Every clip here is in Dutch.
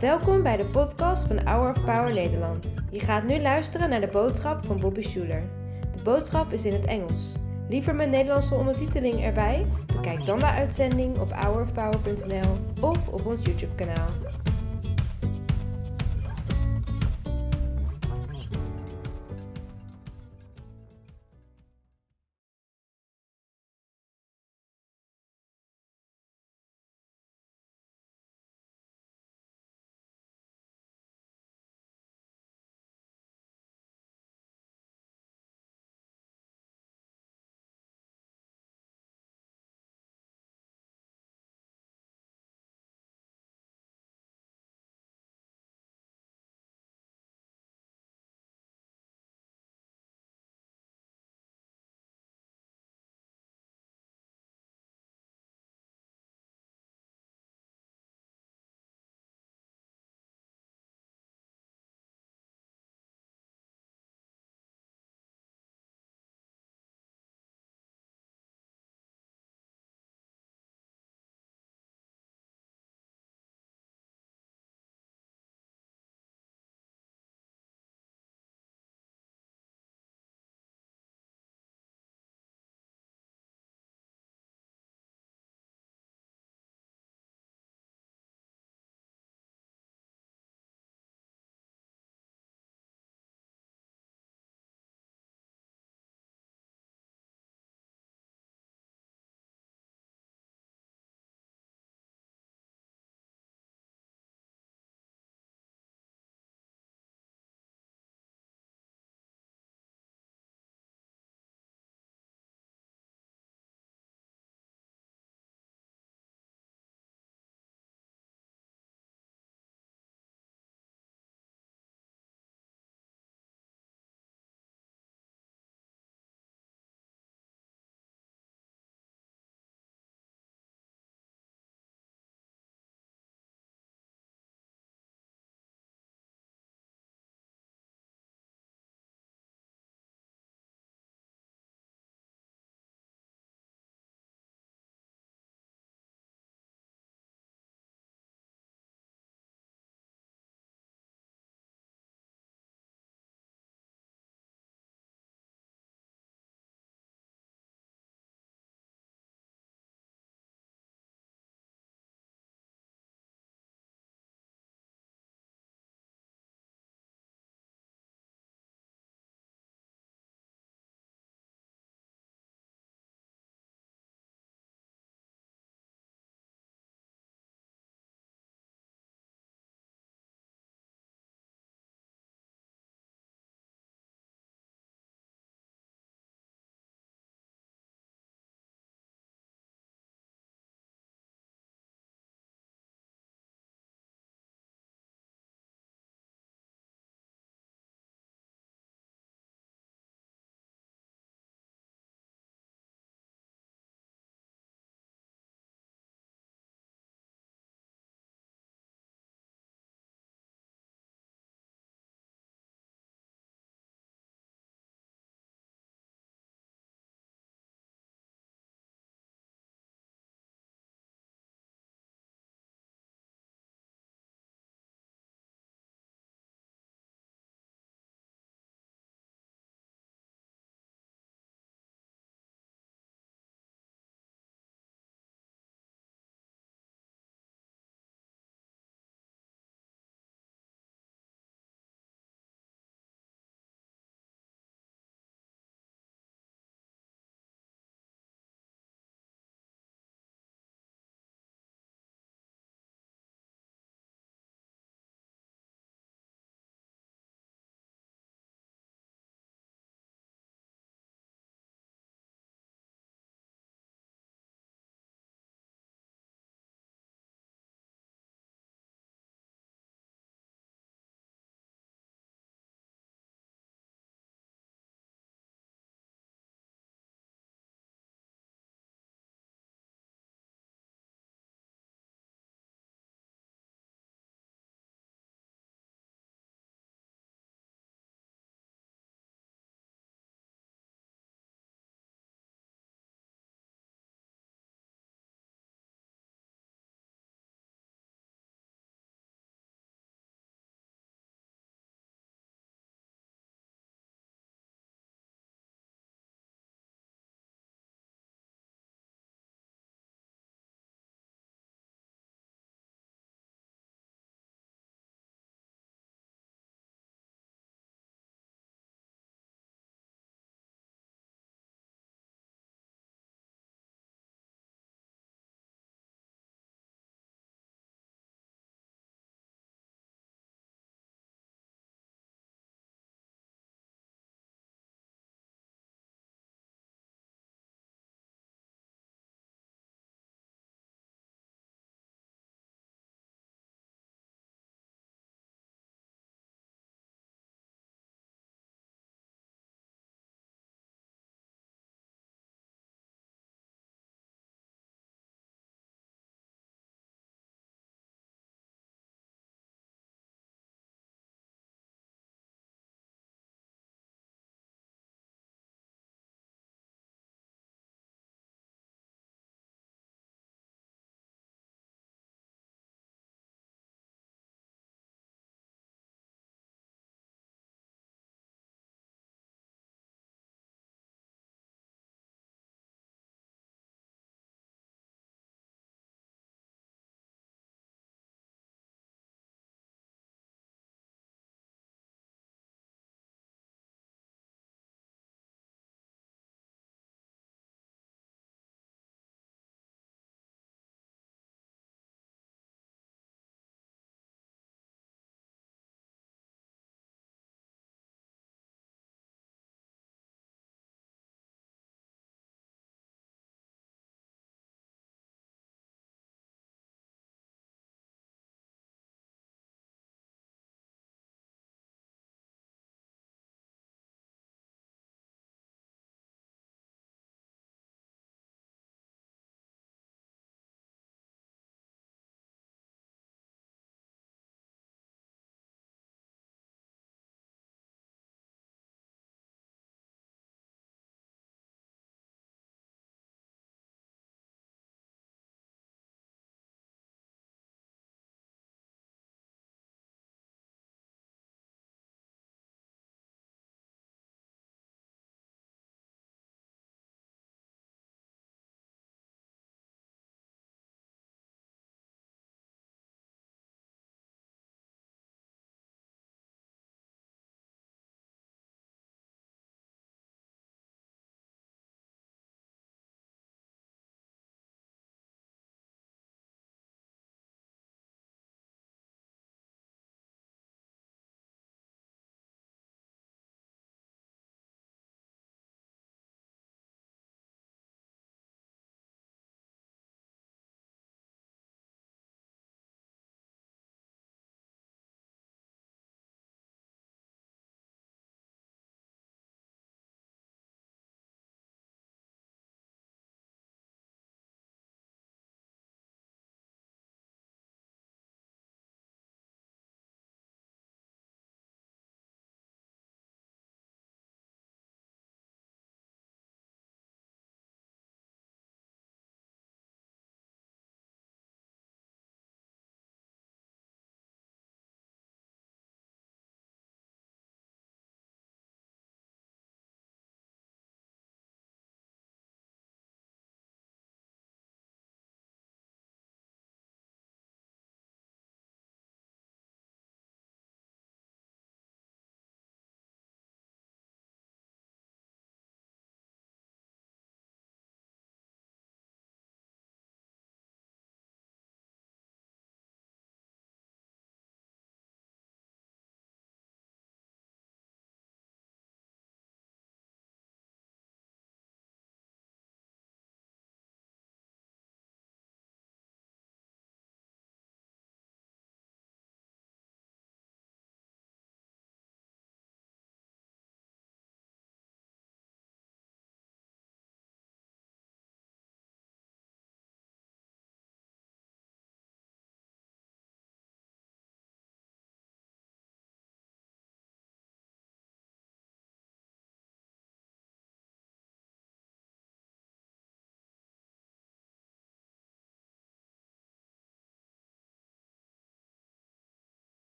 Welkom bij de podcast van Hour of Power Nederland. Je gaat nu luisteren naar de boodschap van Bobby Schuler. De boodschap is in het Engels. Liever met Nederlandse ondertiteling erbij? Bekijk dan de uitzending op hourofpower.nl of op ons YouTube kanaal.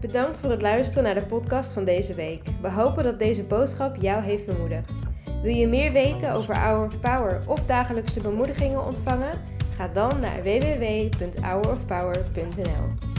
Bedankt voor het luisteren naar de podcast van deze week. We hopen dat deze boodschap jou heeft bemoedigd. Wil je meer weten over Hour of Power of dagelijkse bemoedigingen ontvangen? Ga dan naar www.hourofpower.nl.